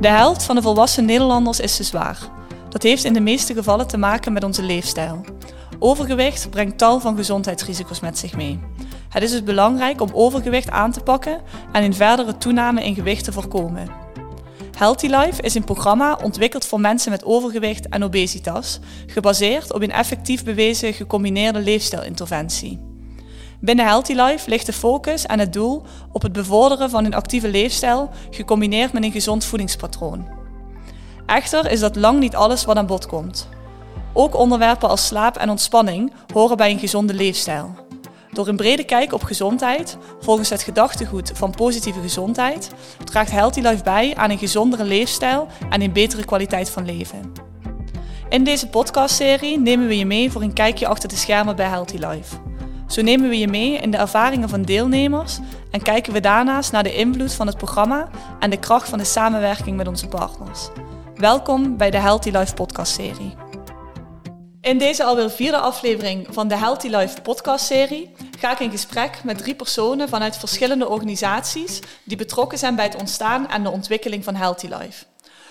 De helft van de volwassen Nederlanders is te zwaar. Dat heeft in de meeste gevallen te maken met onze leefstijl. Overgewicht brengt tal van gezondheidsrisico's met zich mee. Het is dus belangrijk om overgewicht aan te pakken en een verdere toename in gewicht te voorkomen. Healthy Life is een programma ontwikkeld voor mensen met overgewicht en obesitas, gebaseerd op een effectief bewezen gecombineerde leefstijlinterventie. Binnen Healthy Life ligt de focus en het doel op het bevorderen van een actieve leefstijl gecombineerd met een gezond voedingspatroon. Echter is dat lang niet alles wat aan bod komt. Ook onderwerpen als slaap en ontspanning horen bij een gezonde leefstijl. Door een brede kijk op gezondheid, volgens het gedachtegoed van positieve gezondheid, draagt Healthy Life bij aan een gezondere leefstijl en een betere kwaliteit van leven. In deze podcastserie nemen we je mee voor een kijkje achter de schermen bij Healthy Life. Zo nemen we je mee in de ervaringen van deelnemers en kijken we daarnaast naar de invloed van het programma en de kracht van de samenwerking met onze partners. Welkom bij de Healthy Life podcastserie. In deze alweer vierde aflevering van de Healthy Life podcastserie ga ik in gesprek met drie personen vanuit verschillende organisaties die betrokken zijn bij het ontstaan en de ontwikkeling van Healthy Life.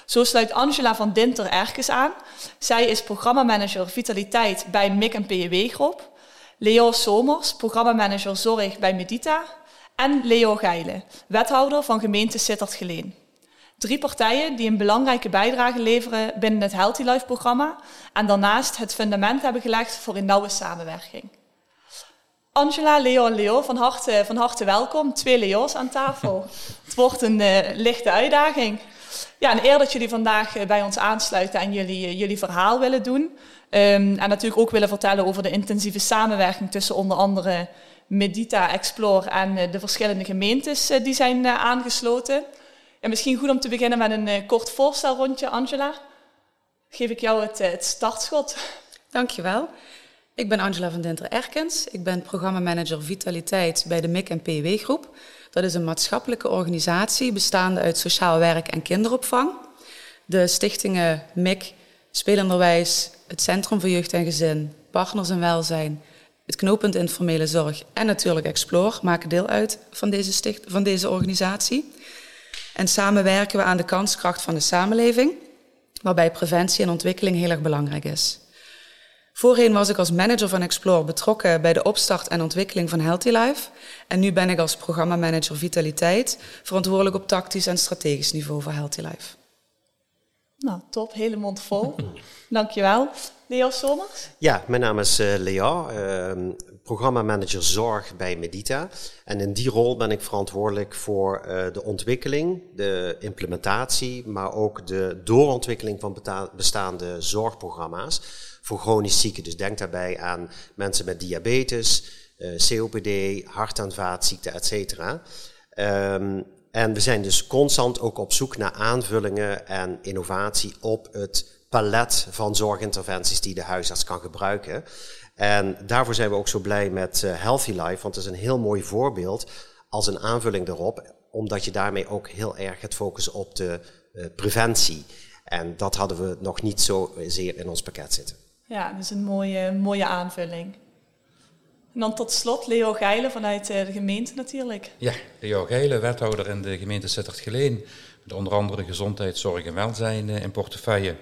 Zo sluit Angela van Dinter Erkes aan. Zij is programmamanager Vitaliteit bij MIC en PEW Groep. Leo Somers, programmamanager Zorg bij Medita. En Leo Geile, wethouder van gemeente Sittard-Geleen. Drie partijen die een belangrijke bijdrage leveren binnen het Healthy Life programma en daarnaast het fundament hebben gelegd voor een nauwe samenwerking. Angela, Leo en Leo, van harte, van harte welkom. Twee Leo's aan tafel. het wordt een uh, lichte uitdaging. Ja, een eer dat jullie vandaag uh, bij ons aansluiten en jullie, uh, jullie verhaal willen doen. Um, en natuurlijk ook willen vertellen over de intensieve samenwerking tussen onder andere Medita, Explore en de verschillende gemeentes die zijn aangesloten. En misschien goed om te beginnen met een kort voorstelrondje, Angela. Geef ik jou het, het startschot. Dankjewel. Ik ben Angela van Dinter-Erkens. Ik ben programmamanager Vitaliteit bij de MIC en PW Groep. Dat is een maatschappelijke organisatie bestaande uit sociaal werk en kinderopvang. De stichtingen MIC, Spelenderwijs, het Centrum voor Jeugd en Gezin, Partners in Welzijn, het knooppunt Informele Zorg en natuurlijk Explore maken deel uit van deze, sticht, van deze organisatie. En samen werken we aan de kanskracht van de samenleving, waarbij preventie en ontwikkeling heel erg belangrijk is. Voorheen was ik als manager van Explore betrokken bij de opstart en ontwikkeling van Healthy Life. En nu ben ik als programmamanager Vitaliteit verantwoordelijk op tactisch en strategisch niveau voor Healthy Life. Nou, top. Hele mond vol. Dankjewel. Leo Somers? Ja, mijn naam is uh, Leo, uh, programmamanager zorg bij Medita. En in die rol ben ik verantwoordelijk voor uh, de ontwikkeling, de implementatie, maar ook de doorontwikkeling van bestaande zorgprogramma's voor chronisch zieken. Dus denk daarbij aan mensen met diabetes, uh, COPD, hart- en vaatziekten, et cetera. Um, en we zijn dus constant ook op zoek naar aanvullingen en innovatie op het palet van zorginterventies die de huisarts kan gebruiken. En daarvoor zijn we ook zo blij met uh, Healthy Life, want het is een heel mooi voorbeeld als een aanvulling erop, omdat je daarmee ook heel erg het focussen op de uh, preventie. En dat hadden we nog niet zo zeer in ons pakket zitten. Ja, is een mooie, mooie aanvulling. En dan tot slot Leo Geile vanuit de gemeente natuurlijk. Ja, Leo Geile, wethouder in de gemeente Sittard-Geleen. Met onder andere de gezondheid, zorg en welzijn in portefeuille.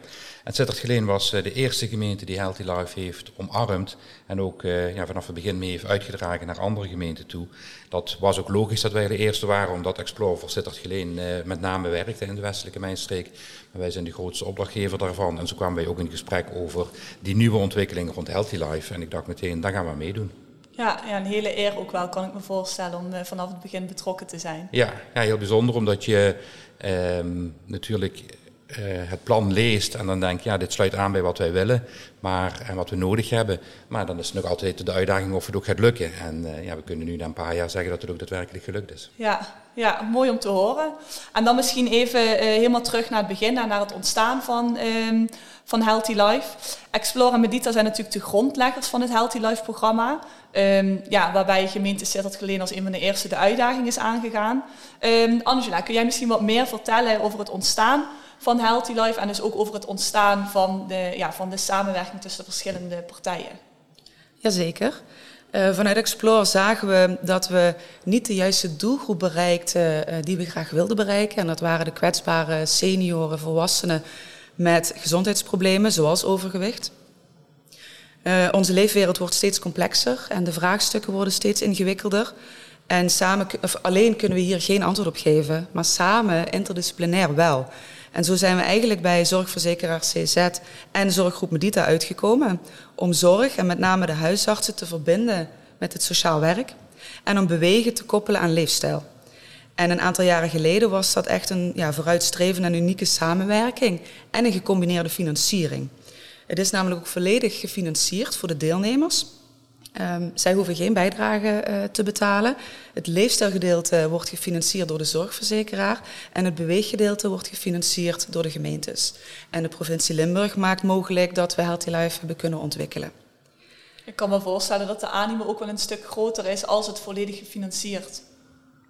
En Sittard-Geleen was de eerste gemeente die Healthy Life heeft omarmd. En ook ja, vanaf het begin mee heeft uitgedragen naar andere gemeenten toe. Dat was ook logisch dat wij de eerste waren, omdat Explore voor Sittard-Geleen met name werkte in de westelijke mijnstreek. Maar wij zijn de grootste opdrachtgever daarvan. En zo kwamen wij ook in gesprek over die nieuwe ontwikkelingen rond Healthy Life. En ik dacht meteen, daar gaan we meedoen. Ja, ja, een hele eer ook wel, kan ik me voorstellen, om uh, vanaf het begin betrokken te zijn. Ja, ja heel bijzonder, omdat je um, natuurlijk het plan leest en dan denk je, ja, dit sluit aan bij wat wij willen maar, en wat we nodig hebben. Maar dan is het nog altijd de uitdaging of het ook gaat lukken. En uh, ja, we kunnen nu na een paar jaar zeggen dat het ook daadwerkelijk gelukt is. Ja, ja mooi om te horen. En dan misschien even uh, helemaal terug naar het begin en naar het ontstaan van, um, van Healthy Life. Explore en Medita zijn natuurlijk de grondleggers van het Healthy Life programma. Um, ja, waarbij gemeente Sittard Geleen als een van de eerste de uitdaging is aangegaan. Um, Angela, kun jij misschien wat meer vertellen over het ontstaan van Healthy Life en dus ook over het ontstaan van de, ja, van de samenwerking tussen de verschillende partijen? Jazeker. Uh, vanuit Explore zagen we dat we niet de juiste doelgroep bereikten uh, die we graag wilden bereiken. En dat waren de kwetsbare senioren, volwassenen met gezondheidsproblemen, zoals overgewicht. Uh, onze leefwereld wordt steeds complexer en de vraagstukken worden steeds ingewikkelder. En samen, of alleen kunnen we hier geen antwoord op geven, maar samen interdisciplinair wel. En zo zijn we eigenlijk bij zorgverzekeraar CZ en zorggroep Medita uitgekomen om zorg en met name de huisartsen te verbinden met het sociaal werk en om bewegen te koppelen aan leefstijl. En een aantal jaren geleden was dat echt een ja, vooruitstrevende en unieke samenwerking en een gecombineerde financiering. Het is namelijk ook volledig gefinancierd voor de deelnemers. Um, zij hoeven geen bijdrage uh, te betalen. Het leefstijlgedeelte wordt gefinancierd door de zorgverzekeraar en het beweeggedeelte wordt gefinancierd door de gemeentes. En de provincie Limburg maakt mogelijk dat we Healthy Life hebben kunnen ontwikkelen. Ik kan me voorstellen dat de animo ook wel een stuk groter is als het volledig gefinancierd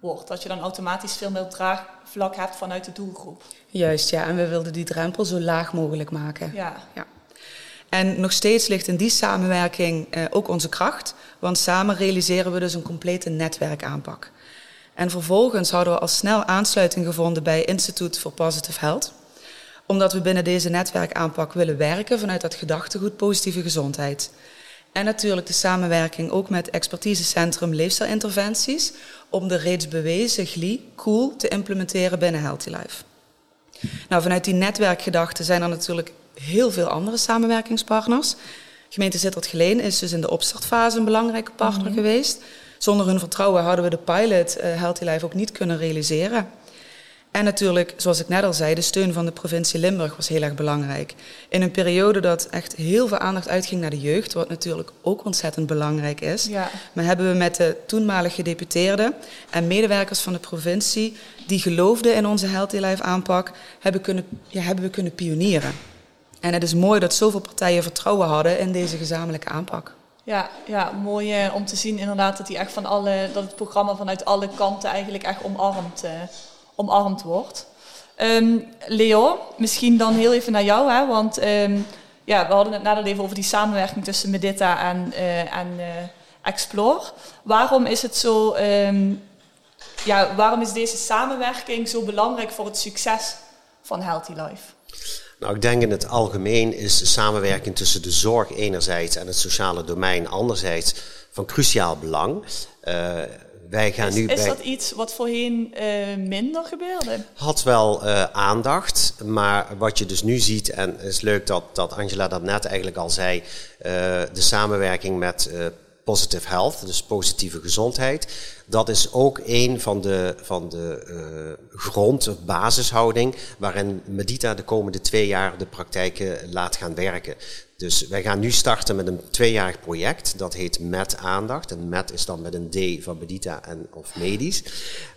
wordt. Dat je dan automatisch veel meer draagvlak hebt vanuit de doelgroep. Juist, ja. En we wilden die drempel zo laag mogelijk maken. Ja. ja. En nog steeds ligt in die samenwerking eh, ook onze kracht, want samen realiseren we dus een complete netwerkaanpak. En vervolgens hadden we al snel aansluiting gevonden bij Institute for Positive Health, omdat we binnen deze netwerkaanpak willen werken vanuit dat gedachtegoed positieve gezondheid. En natuurlijk de samenwerking ook met expertisecentrum leefstijlinterventies om de reeds bewezen GLI cool te implementeren binnen Healthy Life. Nou, vanuit die netwerkgedachte zijn er natuurlijk heel veel andere samenwerkingspartners. Gemeente Sittard-Geleen is dus in de opstartfase een belangrijke partner mhm. geweest. Zonder hun vertrouwen hadden we de pilot uh, Healthy Life ook niet kunnen realiseren. En natuurlijk, zoals ik net al zei, de steun van de provincie Limburg was heel erg belangrijk. In een periode dat echt heel veel aandacht uitging naar de jeugd, wat natuurlijk ook ontzettend belangrijk is. Ja. Maar hebben we met de toenmalige gedeputeerden en medewerkers van de provincie die geloofden in onze Healthy Life aanpak, hebben, kunnen, ja, hebben we kunnen pionieren. En het is mooi dat zoveel partijen vertrouwen hadden in deze gezamenlijke aanpak. Ja, ja mooi eh, om te zien inderdaad dat, die echt van alle, dat het programma vanuit alle kanten eigenlijk echt omarmd, uh, omarmd wordt. Um, Leo, misschien dan heel even naar jou, hè, want um, ja, we hadden het net al even over die samenwerking tussen Medita en, uh, en Explore. Waarom is het zo, um, ja, waarom is deze samenwerking zo belangrijk voor het succes van Healthy Life? Nou, ik denk in het algemeen is de samenwerking tussen de zorg enerzijds en het sociale domein anderzijds van cruciaal belang. Uh, wij gaan is, nu is dat iets wat voorheen uh, minder gebeurde? Had wel uh, aandacht, maar wat je dus nu ziet, en het is leuk dat, dat Angela dat net eigenlijk al zei, de samenwerking met Positive Health, dus positieve gezondheid. Dat is ook een van de, van de uh, grond- of basishouding waarin Medita de komende twee jaar de praktijken laat gaan werken. Dus wij gaan nu starten met een tweejarig project. Dat heet Met Aandacht. En Met is dan met een D van Medita en of medisch.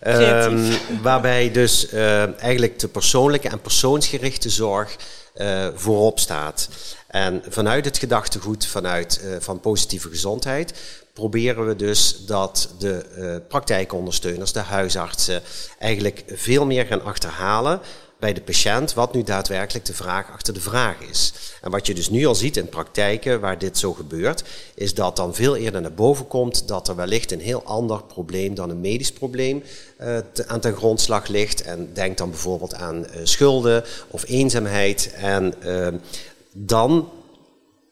Um, waarbij dus uh, eigenlijk de persoonlijke en persoonsgerichte zorg uh, voorop staat. En vanuit het gedachtegoed vanuit, uh, van positieve gezondheid proberen we dus dat de uh, praktijkondersteuners, de huisartsen, eigenlijk veel meer gaan achterhalen bij de patiënt wat nu daadwerkelijk de vraag achter de vraag is. En wat je dus nu al ziet in praktijken waar dit zo gebeurt, is dat dan veel eerder naar boven komt dat er wellicht een heel ander probleem dan een medisch probleem te, aan ten grondslag ligt. En denk dan bijvoorbeeld aan schulden of eenzaamheid. En uh, dan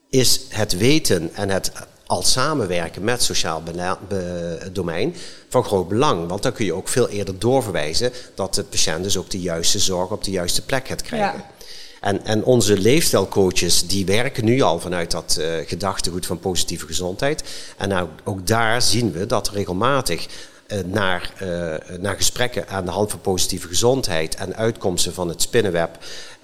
is het weten en het al samenwerken met sociaal domein van groot belang. Want dan kun je ook veel eerder doorverwijzen dat de patiënt dus ook de juiste zorg op de juiste plek gaat krijgen. Ja. En, en onze leefstijlcoaches die werken nu al vanuit dat uh, gedachtegoed van positieve gezondheid. En nou, ook daar zien we dat regelmatig naar, uh, naar gesprekken aan de hand van positieve gezondheid en uitkomsten van het spinnenweb,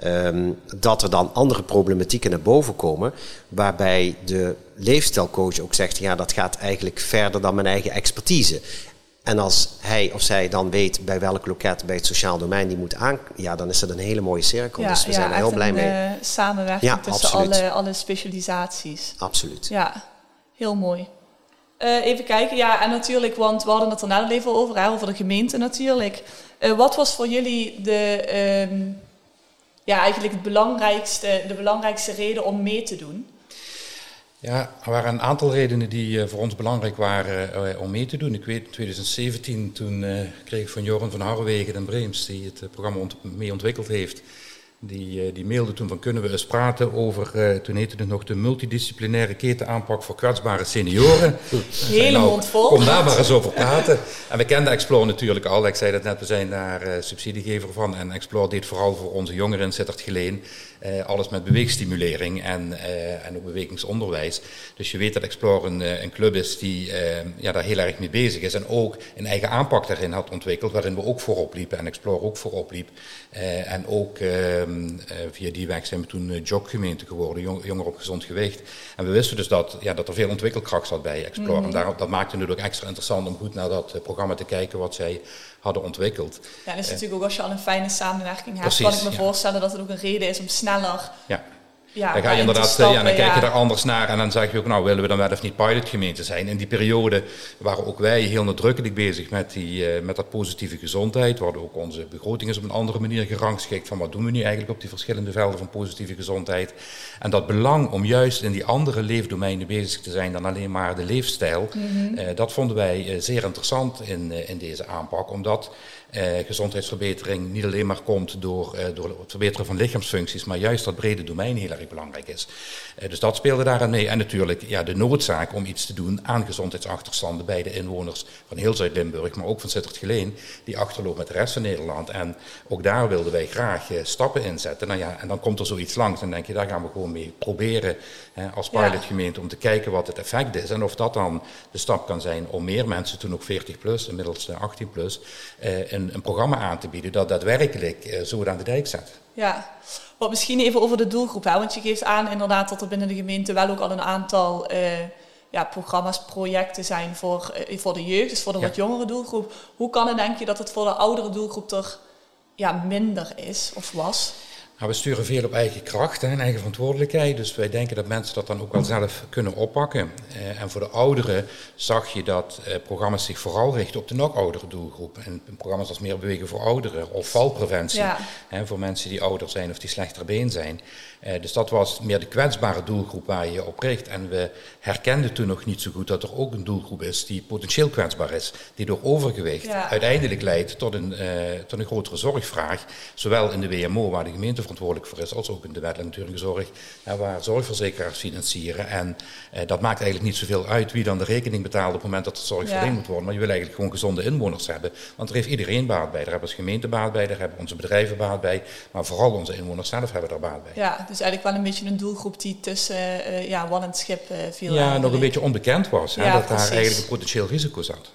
um, dat er dan andere problematieken naar boven komen, waarbij de leefstijlcoach ook zegt, ja, dat gaat eigenlijk verder dan mijn eigen expertise. En als hij of zij dan weet bij welk loket bij het sociaal domein die moet aan, ja, dan is dat een hele mooie cirkel. Ja, dus we ja, zijn er heel blij een, mee. Uh, samenwerking ja, tussen alle, alle specialisaties. Absoluut. Ja, heel mooi. Uh, even kijken, ja, en natuurlijk, want we hadden het er net al even over, over de gemeente natuurlijk. Uh, wat was voor jullie de, um, ja, eigenlijk het belangrijkste, de belangrijkste reden om mee te doen? Ja, er waren een aantal redenen die uh, voor ons belangrijk waren om mee te doen. Ik weet, in 2017 toen kreeg ik van Joran van Harwegen en Breems, die het programma mee ontwikkeld heeft, die, die mailde toen van kunnen we eens praten over, toen heette het nog de multidisciplinaire ketenaanpak voor kwetsbare senioren. Hele nou, mond vol. Kom daar maar eens over praten. En we kenden Explore natuurlijk al, ik zei dat net, we zijn daar subsidiegever van. En Explore deed vooral voor onze jongeren in Sittard Geleen uh, alles met beweegstimulering en, uh, en ook bewegingsonderwijs. Dus je weet dat Explore een, eh, een club is die ja, daar heel erg mee bezig is. En ook een eigen aanpak daarin had ontwikkeld, waarin we ook voorop liepen en Explore ook voorop liep. en ook ehm, via die weg zijn we toen joggemeente geworden, jong, jonger op gezond gewicht. En we wisten dus dat, ja, dat er veel ontwikkelkracht zat bij Explore. Mm En daar, dat maakte het natuurlijk extra interessant om goed naar dat programma te kijken wat zij hadden ontwikkeld. Ja, en is natuurlijk ook als je al een fijne samenwerking hebt, kan ik me voorstellen dat het ook een reden is om sneller ja. Dan ga je inderdaad, ja, dan kijk je daar anders naar en dan zeg je ook, nou willen we dan wel of niet pilotgemeente zijn. In die periode waren ook wij heel nadrukkelijk bezig met, die, uh, met dat positieve gezondheid. We hadden ook onze begroting is op een andere manier gerangschikt van wat doen we nu eigenlijk op die verschillende velden van positieve gezondheid. En dat belang om juist in die andere leefdomeinen bezig te zijn dan alleen maar de leefstijl, mm uh, dat vonden wij uh, zeer interessant in, in deze aanpak. Omdat eh, gezondheidsverbetering niet alleen maar komt door, eh, door het verbeteren van lichaamsfuncties, maar juist dat brede domein heel erg belangrijk is. Eh, dus dat speelde daaraan mee. En natuurlijk ja, de noodzaak om iets te doen aan gezondheidsachterstanden bij de inwoners van heel Zuid-Limburg, maar ook van Sittard-Geleen, die achterloopt met de rest van Nederland. En ook daar wilden wij graag stappen in zetten. Nou ja, en dan komt er zoiets langs en denk je, daar gaan we gewoon mee proberen hè, als pilotgemeente om te kijken wat het effect is. En of dat dan de stap kan zijn om meer mensen, toen ook 40 plus, inmiddels 18 plus, een een, programma aan te bieden dat daadwerkelijk uh, zo aan de dijk zet. Ja, wat misschien even over de doelgroep. Hè? Want je geeft aan inderdaad dat er binnen de gemeente wel ook al een aantal uh, ja, programma's, projecten zijn voor, uh, voor de jeugd, dus voor de wat jongere doelgroep. Hoe kan het denk je dat het voor de oudere doelgroep er ja, minder is of was? Nou, we sturen veel op eigen kracht en eigen verantwoordelijkheid. Dus wij denken dat mensen dat dan ook wel zelf kunnen oppakken. Eh, en voor de ouderen zag je dat eh, programma's zich vooral richten op de nog oudere doelgroep. En programma's als meer bewegen voor ouderen of valpreventie. Hè, voor mensen die ouder zijn of die slechter been zijn. Eh, dus dat was meer de kwetsbare doelgroep waar je op richt. En we herkenden toen nog niet zo goed dat er ook een doelgroep is die potentieel kwetsbaar is. Die door overgewicht uiteindelijk leidt tot een, uh, tot een grotere zorgvraag. Zowel in de WMO, waar de gemeente verantwoordelijk voor is, als ook in de wettelijke natuurlijke zorg, waar zorgverzekeraars financieren. En uh, dat maakt eigenlijk niet zoveel uit wie dan de rekening betaalt op het moment dat de zorg ja. verleend moet worden. Maar je wil eigenlijk gewoon gezonde inwoners hebben. Want er heeft iedereen baat bij. Daar hebben als gemeente baat bij, daar hebben onze bedrijven baat bij. Maar vooral onze inwoners zelf hebben daar baat bij. Ja, dus eigenlijk wel een beetje een doelgroep die tussen uh, ja, wal en schip uh, viel. Ja, nog een beetje onbekend was. Hè, dat daar eigenlijk een potentieel risico zat.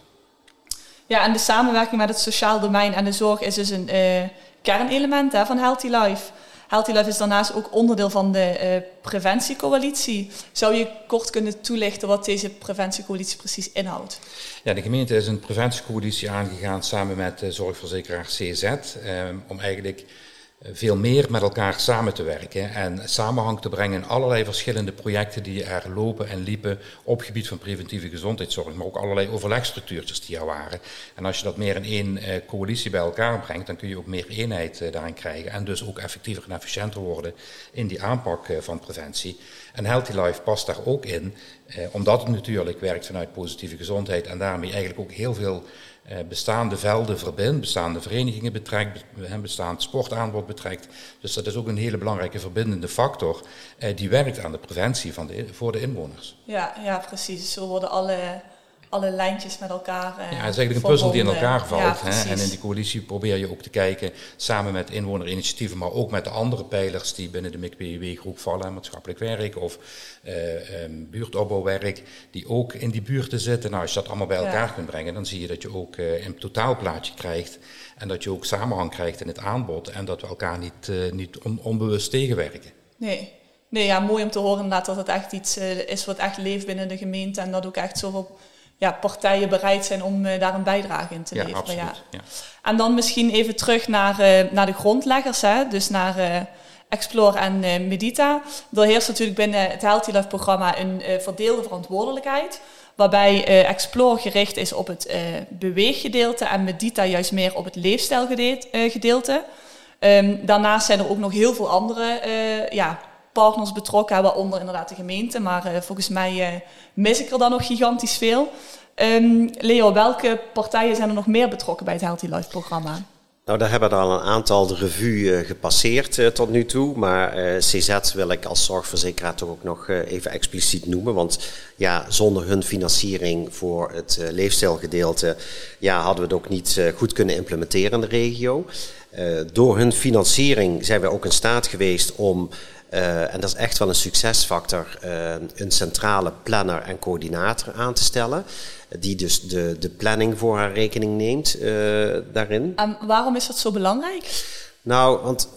Ja, en de samenwerking met het sociaal domein en de zorg is dus een uh, kernelement van Healthy Life. Healthy Life is daarnaast ook onderdeel van de preventiecoalitie. Zou je kort kunnen toelichten wat deze preventiecoalitie precies inhoudt? Ja, de gemeente is een preventiecoalitie aangegaan samen met zorgverzekeraar CZ. om eigenlijk veel meer met elkaar samen te werken en samenhang te brengen in allerlei verschillende projecten die er lopen en liepen op gebied van preventieve gezondheidszorg, maar ook allerlei overlegstructuurtjes die er waren. En als je dat meer in één eh, coalitie bij elkaar brengt, dan kun je ook meer eenheid eh, daarin krijgen en dus ook effectiever en efficiënter worden in die aanpak eh, van preventie. En Healthy Life past daar ook in, omdat het natuurlijk werkt vanuit positieve gezondheid en daarmee eigenlijk ook heel veel eh, bestaande velden verbindt, bestaande verenigingen betrekt, bestaand sportaanbod betrekt. Dus dat is ook een hele belangrijke verbindende factor eh, die werkt aan de preventie van de, voor de inwoners. Ja, ja, precies. Zo worden alle alle lijntjes met elkaar. Uh, ja, het is eigenlijk een puzzel die in elkaar valt. hè? En in die coalitie probeer je ook te kijken, samen met inwonerinitiatieven, maar ook met de andere pijlers die binnen de MIC-BIW-groep vallen, maatschappelijk werk of uh, um, buurtopbouwwerk, die ook in die buurten zitten. Nou, als je dat allemaal bij elkaar kunt brengen, dan zie je dat je ook uh, een totaalplaatje krijgt en dat je ook samenhang krijgt in het aanbod en dat we elkaar niet, niet on onbewust tegenwerken. Nee. Nee, ja, mooi om te horen inderdaad dat het echt iets is wat echt leeft binnen de gemeente en dat ook echt zoveel ja, partijen bereid zijn om uh, daar een bijdrage in te leveren. Absoluut, ja. ja. En dan misschien even terug naar, uh, naar de grondleggers, hè? dus naar uh, Explore en Medita. Er heerst natuurlijk binnen het Healthy Life programma een verdeelde verantwoordelijkheid. Waarbij Explore gericht is op het beweeggedeelte en Medita juist meer op het leefstijlgedeelte. Um, daarnaast zijn er ook nog heel veel andere ja, partners betrokken, waaronder inderdaad de gemeente. Maar uh, volgens mij mis ik er dan nog gigantisch veel. Um, Leo, welke partijen zijn er nog meer betrokken bij het Healthy Life programma? Nou, daar hebben er al een aantal de revue uh, gepasseerd tot nu toe. Maar eh, CZ wil ik als zorgverzekeraar toch ook nog even expliciet noemen. Want ja, zonder hun financiering voor het leefstijlgedeelte ja, hadden we het ook niet goed kunnen implementeren in de regio. Door hun financiering zijn we ook in staat geweest om uh, en dat is echt wel een succesfactor, uh, een centrale planner en coördinator aan te stellen. Die dus de, de planning voor haar rekening neemt uh, daarin. En waarom is dat zo belangrijk? Nou, want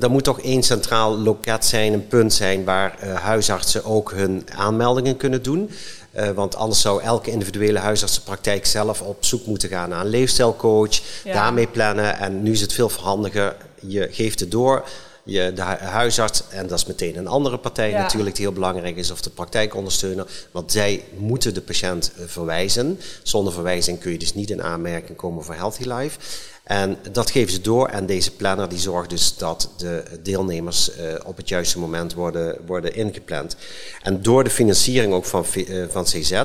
er moet toch één centraal loket zijn, een punt zijn waar huisartsen ook hun aanmeldingen kunnen doen. Uh, want anders zou elke individuele huisartsenpraktijk zelf op zoek moeten gaan naar een leefstijlcoach, ja. daarmee plannen. En nu is het veel verhandiger, je geeft het door je, de huisarts, en dat is meteen een andere partij natuurlijk die heel belangrijk is, of de praktijkondersteuner, want zij moeten de patiënt eh, verwijzen. Zonder verwijzing kun je dus niet in aanmerking komen voor Healthy Life. En dat geven ze door en deze planner die zorgt dus dat de deelnemers uh, op het juiste moment worden, worden ingepland. En door de financiering ook van, uh, van CZ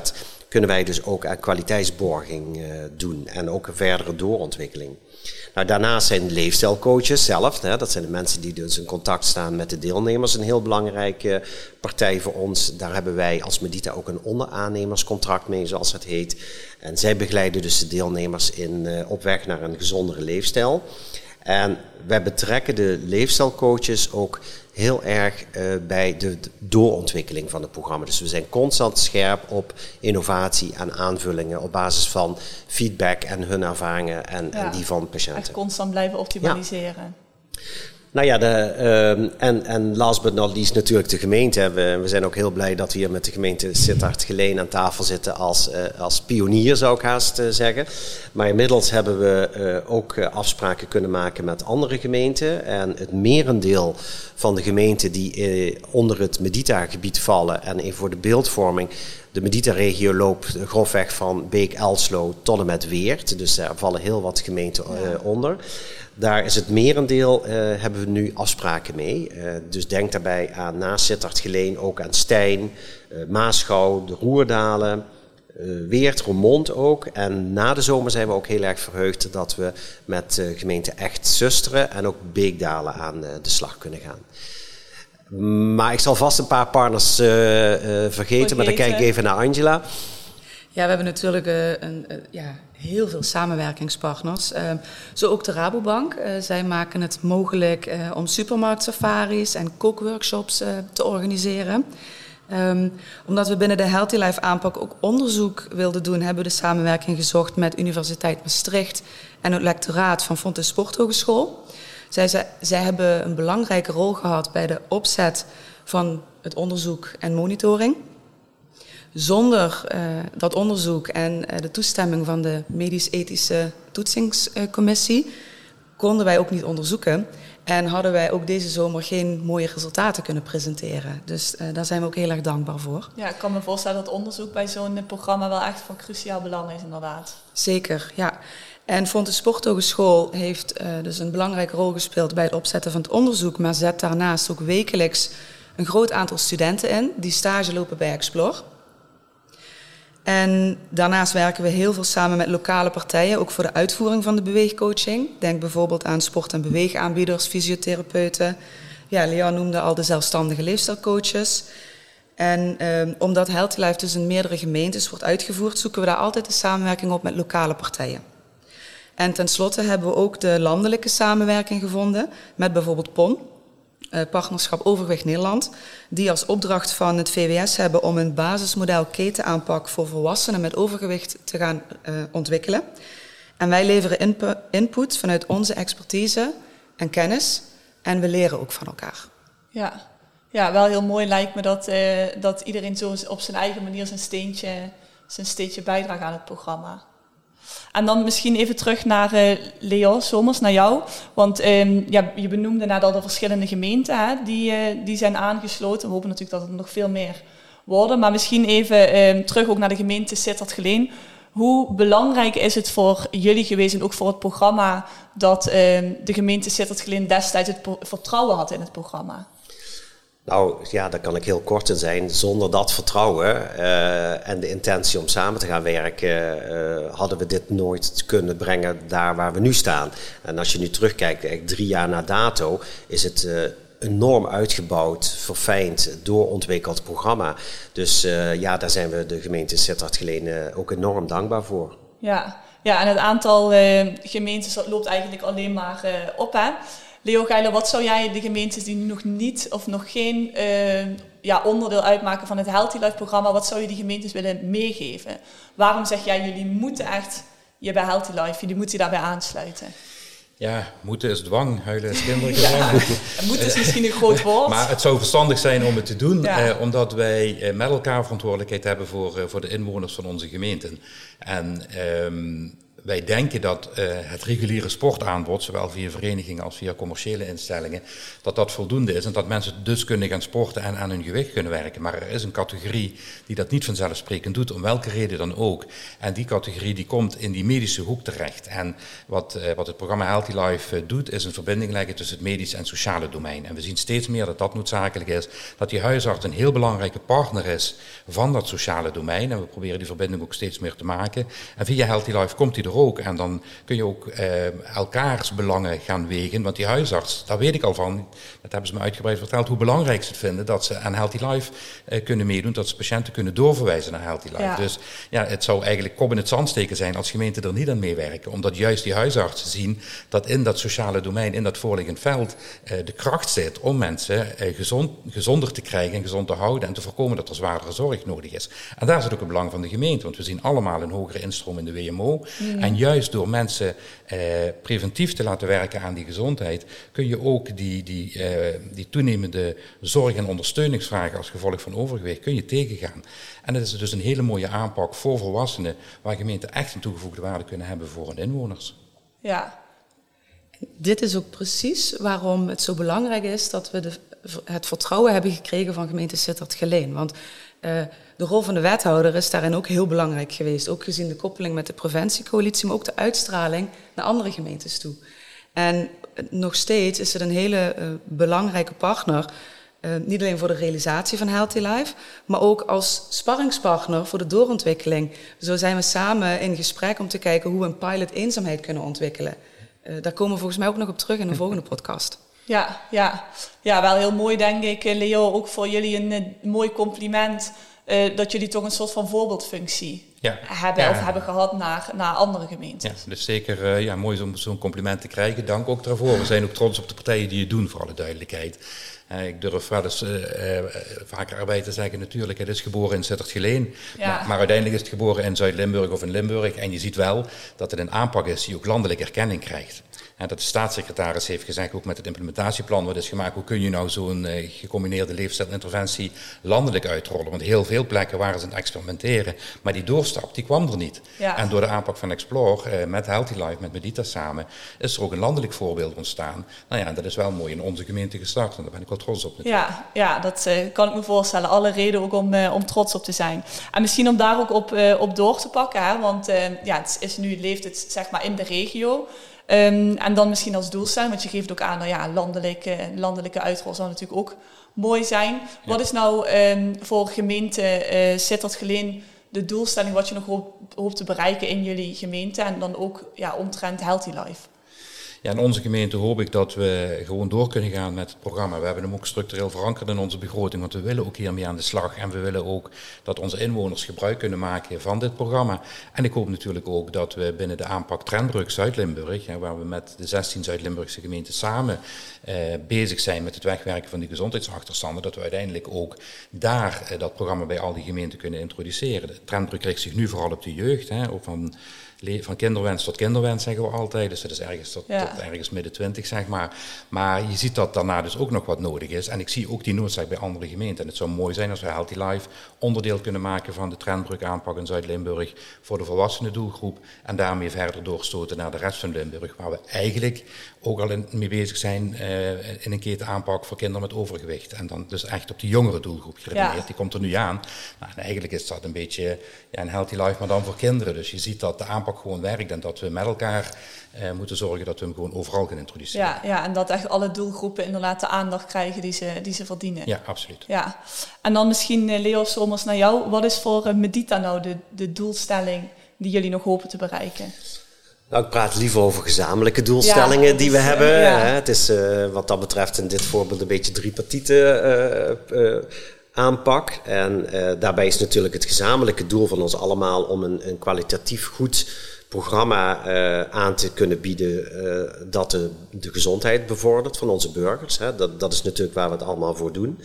kunnen wij dus ook kwaliteitsborging uh, doen en ook een verdere doorontwikkeling. Nou, daarnaast zijn leefstijlcoaches zelf, hè, dat zijn de mensen die dus in contact staan met de deelnemers, een heel belangrijke partij voor ons. Daar hebben wij als Medita ook een onderaannemerscontract mee, zoals het heet. En zij begeleiden dus de deelnemers in, uh, op weg naar een gezondere leefstijl. En wij betrekken de leefstijlcoaches ook heel erg uh, bij de doorontwikkeling van het programma. Dus we zijn constant scherp op innovatie en aanvullingen op basis van feedback en hun ervaringen en, ja, en die van patiënten. Echt constant blijven optimaliseren. Ja. Nou ja, de, uh, en, en last but not least natuurlijk de gemeente. We, we zijn ook heel blij dat we hier met de gemeente Sittard Geleen aan tafel zitten als, uh, als pionier, zou ik haast uh, zeggen. Maar inmiddels hebben we uh, ook afspraken kunnen maken met andere gemeenten. En het merendeel van de gemeenten die onder het Medita-gebied vallen en voor de beeldvorming de Medita-regio loopt grofweg van Beek-Elslo tot en met Weert. Dus daar vallen heel wat gemeenten ja. onder. Daar is het merendeel, uh, hebben we nu afspraken mee. Uh, dus denk daarbij aan naast Sittard Geleen ook aan Stijn, uh, Maasgouw, de Roerdalen, Weert, Roermond ook. En na de zomer zijn we ook heel erg verheugd dat we met gemeente Echt Zusteren en ook Beekdalen aan de slag kunnen gaan. Maar ik zal vast een paar partners vergeten, vergeten, maar dan kijk ik even naar Angela. Ja, we hebben natuurlijk een, ja, heel veel samenwerkingspartners. Uh, zo ook de Rabobank. Uh, zij maken het mogelijk uh, om supermarktsafaris en kookworkshops te organiseren. Um, omdat we binnen de Healthy Life aanpak ook onderzoek wilden doen, hebben we de samenwerking gezocht met Universiteit Maastricht en het lectoraat van Fontes Sporthogeschool. Zij, zij, zij hebben een belangrijke rol gehad bij de opzet van het onderzoek en monitoring. Zonder uh, dat onderzoek en uh, de toestemming van de medisch-ethische toetsingscommissie konden wij ook niet onderzoeken. En hadden wij ook deze zomer geen mooie resultaten kunnen presenteren. Dus uh, daar zijn we ook heel erg dankbaar voor. Ja, ik kan me voorstellen dat onderzoek bij zo'n programma wel echt van cruciaal belang is, inderdaad. Zeker, ja. En Fonte Sporthogeschool heeft uh, dus een belangrijke rol gespeeld bij het opzetten van het onderzoek, maar zet daarnaast ook wekelijks een groot aantal studenten in die stage lopen bij Explore. En daarnaast werken we heel veel samen met lokale partijen, ook voor de uitvoering van de beweegcoaching. Denk bijvoorbeeld aan sport- en beweegaanbieders, fysiotherapeuten. Ja, Leon noemde al de zelfstandige leefstijlcoaches. En eh, omdat Healthy Life dus in meerdere gemeentes wordt uitgevoerd, zoeken we daar altijd de samenwerking op met lokale partijen. En tenslotte hebben we ook de landelijke samenwerking gevonden met bijvoorbeeld PON, uh, partnerschap Overgewicht Nederland, die als opdracht van het VWS hebben om een basismodel ketenaanpak voor volwassenen met overgewicht te gaan uh, ontwikkelen. En wij leveren inp input vanuit onze expertise en kennis en we leren ook van elkaar. Ja, ja wel heel mooi lijkt me dat, uh, dat iedereen zo op zijn eigen manier zijn steentje, zijn steentje bijdraagt aan het programma. En dan misschien even terug naar uh, Leo Somers, naar jou. Want um, ja, je benoemde net al de verschillende gemeenten hè, die, uh, die zijn aangesloten. We hopen natuurlijk dat er nog veel meer worden. Maar misschien even um, terug ook naar de gemeente Sittard Geleen. Hoe belangrijk is het voor jullie geweest en ook voor het programma dat um, de gemeente Sittard Geleen destijds het vertrouwen had in het programma? Nou ja, daar kan ik heel kort in zijn. Zonder dat vertrouwen uh, en de intentie om samen te gaan werken, uh, hadden we dit nooit kunnen brengen daar waar we nu staan. En als je nu terugkijkt, drie jaar na dato, is het uh, enorm uitgebouwd, verfijnd, doorontwikkeld programma. Dus ja, daar zijn we de gemeente Sittard-Geleen ook enorm dankbaar voor. Ja, ja en het aantal gemeentes loopt eigenlijk alleen maar op. Hè? Leo Geiler, wat zou jij de gemeentes die nog niet of nog geen uh, ja, onderdeel uitmaken van het Healthy Life programma, wat zou je die gemeentes willen meegeven? Waarom zeg jij, jullie moeten echt je bij Healthy Life, jullie moeten je daarbij aansluiten? Ja, moeten is dwang, huilen is kindergedrag. Ja, moeten is misschien een groot woord. maar het zou verstandig zijn om het te doen, eh, omdat wij eh, met elkaar verantwoordelijkheid hebben voor, eh, voor de inwoners van onze gemeenten. En ehm, wij denken dat uh, het reguliere sportaanbod, zowel via verenigingen als via commerciële instellingen, dat dat voldoende is en dat mensen dus kunnen gaan sporten en aan hun gewicht kunnen werken. Maar er is een categorie die dat niet vanzelfsprekend doet, om welke reden dan ook. En die categorie die komt in die medische hoek terecht. En wat, uh, wat het programma Healthy Life uh, doet, is een verbinding leggen tussen het medische en sociale domein. En we zien steeds meer dat dat noodzakelijk is, dat die huisarts een heel belangrijke partner is van dat sociale domein. En we proberen die verbinding ook steeds meer te maken. En via Healthy Life komt die er En dan kun je ook eh, elkaars belangen gaan wegen. Want die huisarts, daar weet ik al van, dat hebben ze me uitgebreid verteld, hoe belangrijk ze het vinden dat ze aan Healthy Life eh, kunnen meedoen, dat ze patiënten kunnen doorverwijzen naar Healthy Life. Dus ja, het zou eigenlijk kop in het zand steken zijn als gemeenten er niet aan meewerken. Omdat juist die huisartsen zien dat in dat sociale domein, in dat voorliggend veld, eh, de kracht zit om mensen eh, gezond, gezonder te krijgen en gezond te houden en te voorkomen dat er zwaardere zorg nodig is. En daar zit ook het belang van de gemeente, want we zien allemaal een hogere instroom in de WMO. Mm. En juist door mensen eh, preventief te laten werken aan die gezondheid, kun je ook die, die, eh, die toenemende zorg- en ondersteuningsvragen als gevolg van overgewicht kun je tegengaan. En dat is dus een hele mooie aanpak voor volwassenen, waar gemeenten echt een toegevoegde waarde kunnen hebben voor hun inwoners. Ja. Dit is ook precies waarom het zo belangrijk is dat we de, het vertrouwen hebben gekregen van gemeente Sittard-Geleen. Want uh, de rol van de wethouder is daarin ook heel belangrijk geweest. Ook gezien de koppeling met de preventiecoalitie, maar ook de uitstraling naar andere gemeentes toe. En nog steeds is het een hele uh, belangrijke partner. Niet alleen voor de realisatie van Healthy Life, maar ook als sparringspartner voor de doorontwikkeling. Zo zijn we samen in gesprek om te kijken hoe we een pilot eenzaamheid kunnen ontwikkelen. Daar komen we volgens mij ook nog op terug in een volgende podcast. Ja, ja. ja, wel heel mooi denk ik, Leo. Ook voor jullie een, een mooi compliment uh, dat jullie toch een soort van voorbeeldfunctie ja. hebben of hebben gehad naar, naar andere gemeentes. Ja, dus zeker uh, ja, mooi om zo'n compliment te krijgen. Dank ook daarvoor. We zijn ook trots op de partijen die het doen, voor alle duidelijkheid. Uh, ik durf wel eens vaker arbeid te zeggen, natuurlijk, het is geboren in Sittard-Geleen. Ja. Maar, maar, uiteindelijk is het geboren in Zuid-Limburg of in Limburg. En je ziet wel dat het een aanpak is die ook landelijk erkenning krijgt. En dat de staatssecretaris heeft gezegd, ook met het implementatieplan wat is gemaakt, hoe kun je nou zo'n uh, gecombineerde leefstijlinterventie landelijk uitrollen? Want heel veel plekken waren ze aan het experimenteren, maar die die kwam er niet. Ja. En door de aanpak van Explore, uh, met Healthy Life, met Medita samen, is er ook een landelijk voorbeeld ontstaan. Nou ja, dat is wel mooi in onze gemeente gestart en daar ben ik wel trots op. Natuurlijk. Ja, ja, dat uh, kan ik me voorstellen. Alle reden ook om, om trots op te zijn. En misschien om daar ook op, op door te pakken, hè? want ja, het is nu leeft het zeg maar in de regio. Um, en dan misschien als doelstelling, want je geeft ook aan, nou ja, landelijke, landelijke uitrol zou natuurlijk ook mooi zijn. Wat is nou um, voor gemeente uh, Sittard Geleen de doelstelling wat je nog hoopt, te bereiken in jullie gemeente en dan ook ja, omtrent Healthy Life? Ja, in onze gemeente hoop ik dat we gewoon door kunnen gaan met het programma. We hebben hem ook structureel verankerd in onze begroting, want we willen ook hiermee aan de slag. En we willen ook dat onze inwoners gebruik kunnen maken van dit programma. En ik hoop natuurlijk ook dat we binnen de aanpak Trendbrug Zuid-Limburg, waar we met de 16 Zuid-Limburgse gemeenten samen eh, bezig zijn met het wegwerken van die gezondheidsachterstanden, dat we uiteindelijk ook daar eh, dat programma bij al die gemeenten kunnen introduceren. De Trendbrug richt zich nu vooral op de jeugd, hè, ook van van kinderwens tot kinderwens zeggen we altijd. Dus dat is ergens tot, tot ergens midden twintig, zeg maar. Maar je ziet dat daarna dus ook nog wat nodig is. En ik zie ook die noodzaak bij andere gemeenten. En het zou mooi zijn als we Healthy Life onderdeel kunnen maken van de trendbrug aanpak in Zuid-Limburg voor de volwassenen doelgroep. En daarmee verder doorstoten naar de rest van Limburg, waar we eigenlijk ook al in, mee bezig zijn uh, in een keer te aanpak voor kinderen met overgewicht. En dan dus echt op die jongere doelgroep geredeneerd. Die komt er nu aan. Nou, en eigenlijk is dat een beetje ja, een Healthy Life, maar dan voor kinderen. Dus je ziet dat de aanpak ook gewoon werkt en dat we met elkaar uh, moeten zorgen dat we hem gewoon overal gaan introduceren. Ja, ja, en dat echt alle doelgroepen inderdaad de aandacht krijgen die ze, die ze verdienen. Ja, absoluut. Ja. En dan misschien uh, Leo Somers naar jou. Wat is voor uh, Medita nou de, de doelstelling die jullie nog hopen te bereiken? Nou, ik praat liever over gezamenlijke doelstellingen die we hebben. Ja. Het is wat dat betreft in dit voorbeeld een beetje tripartite aanpak. En daarbij is natuurlijk het gezamenlijke doel van ons allemaal om een, een kwalitatief goed programma uh, aan te kunnen bieden uh, dat de, de, gezondheid bevordert van onze burgers. Hè. Dat, dat is natuurlijk waar we het allemaal voor doen.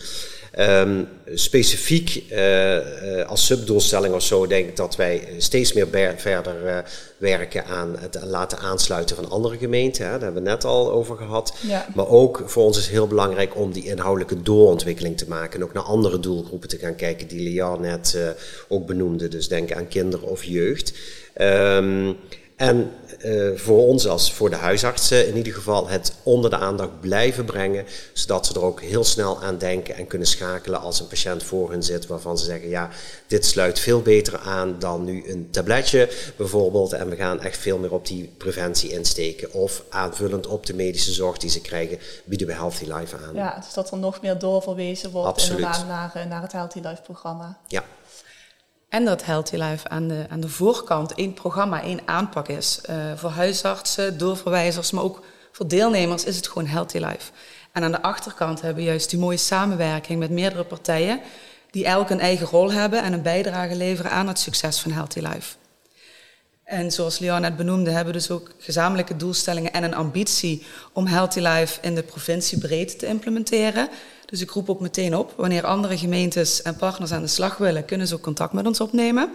Um, specifiek als subdoelstelling of zo denk ik dat wij steeds meer verder werken aan het laten aansluiten van andere gemeenten. Hè. Daar hebben we net al over gehad. Ja. Maar ook voor ons is heel belangrijk om die inhoudelijke doorontwikkeling te maken. En ook naar andere doelgroepen te gaan kijken die Lian net ook benoemde. Dus denk aan kinderen of jeugd. Um, en uh, voor ons als voor de huisartsen in ieder geval het onder de aandacht blijven brengen, zodat ze er ook heel snel aan denken en kunnen schakelen als een patiënt voor hun zit waarvan ze zeggen ja, dit sluit veel beter aan dan nu een tabletje bijvoorbeeld en we gaan echt veel meer op die preventie insteken of aanvullend op de medische zorg die ze krijgen bieden we Healthy Life aan. Ja, dus dat er nog meer doorverwezen wordt Absoluut. inderdaad naar, eh, naar het Healthy Life programma. Ja. En dat Healthy Life aan de, aan de voorkant één programma, één aanpak is. Uh, voor huisartsen, doorverwijzers, maar ook voor deelnemers is het gewoon Healthy Life. En aan de achterkant hebben we juist die mooie samenwerking met meerdere partijen... die elk een eigen rol hebben en een bijdrage leveren aan het succes van Healthy Life. En zoals Leon net benoemde, hebben we dus ook gezamenlijke doelstellingen en een ambitie om Healthy Life in de provincie breed te implementeren. Dus ik roep ook meteen op, wanneer andere gemeentes en partners aan de slag willen, kunnen ze ook contact met ons opnemen.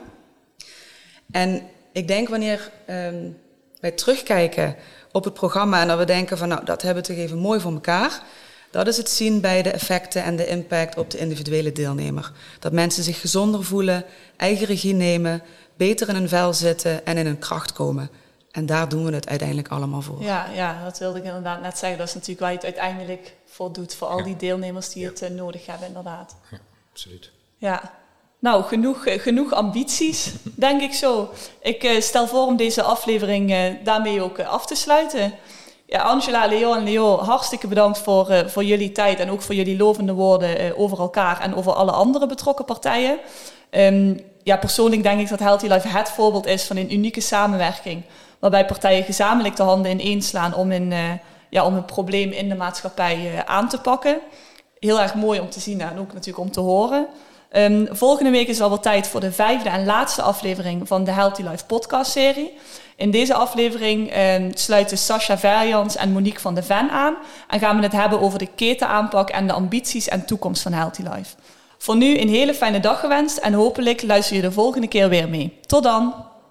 En ik denk wanneer um, wij terugkijken op het programma en we denken van nou, dat hebben we toch even mooi voor elkaar. Dat is het zien bij de effecten en de impact op de individuele deelnemer. Dat mensen zich gezonder voelen, eigen regie nemen, beter in hun vel zitten en in hun kracht komen. En daar doen we het uiteindelijk allemaal voor. Ja, ja, dat wilde ik inderdaad net zeggen. Dat is natuurlijk waar je het uiteindelijk voor doet. Voor al die deelnemers die het uh, nodig hebben, inderdaad. Ja, absoluut. Ja. Nou, genoeg, uh, genoeg ambities, denk ik zo. Ik uh, stel voor om deze aflevering daarmee ook af te sluiten. Ja, Angela, Leo en Leo, hartstikke bedankt voor, voor jullie tijd en ook voor jullie lovende woorden over elkaar en over alle andere betrokken partijen. Um, ja, persoonlijk denk ik dat Healthy Life het voorbeeld is van een unieke samenwerking waarbij partijen gezamenlijk de handen ineen slaan om een, uh, ja, om een probleem in de maatschappij uh, aan te pakken. Heel erg mooi om te zien en ook natuurlijk om te horen. Um, volgende week is alweer tijd voor de vijfde en laatste aflevering van de Healthy Life podcast-serie. In deze aflevering um, sluiten Sascha Verjans en Monique van de Ven aan en gaan we het hebben over de ketenaanpak en de ambities en toekomst van Healthy Life. Voor nu een hele fijne dag gewenst en hopelijk luister je de volgende keer weer mee. Tot dan!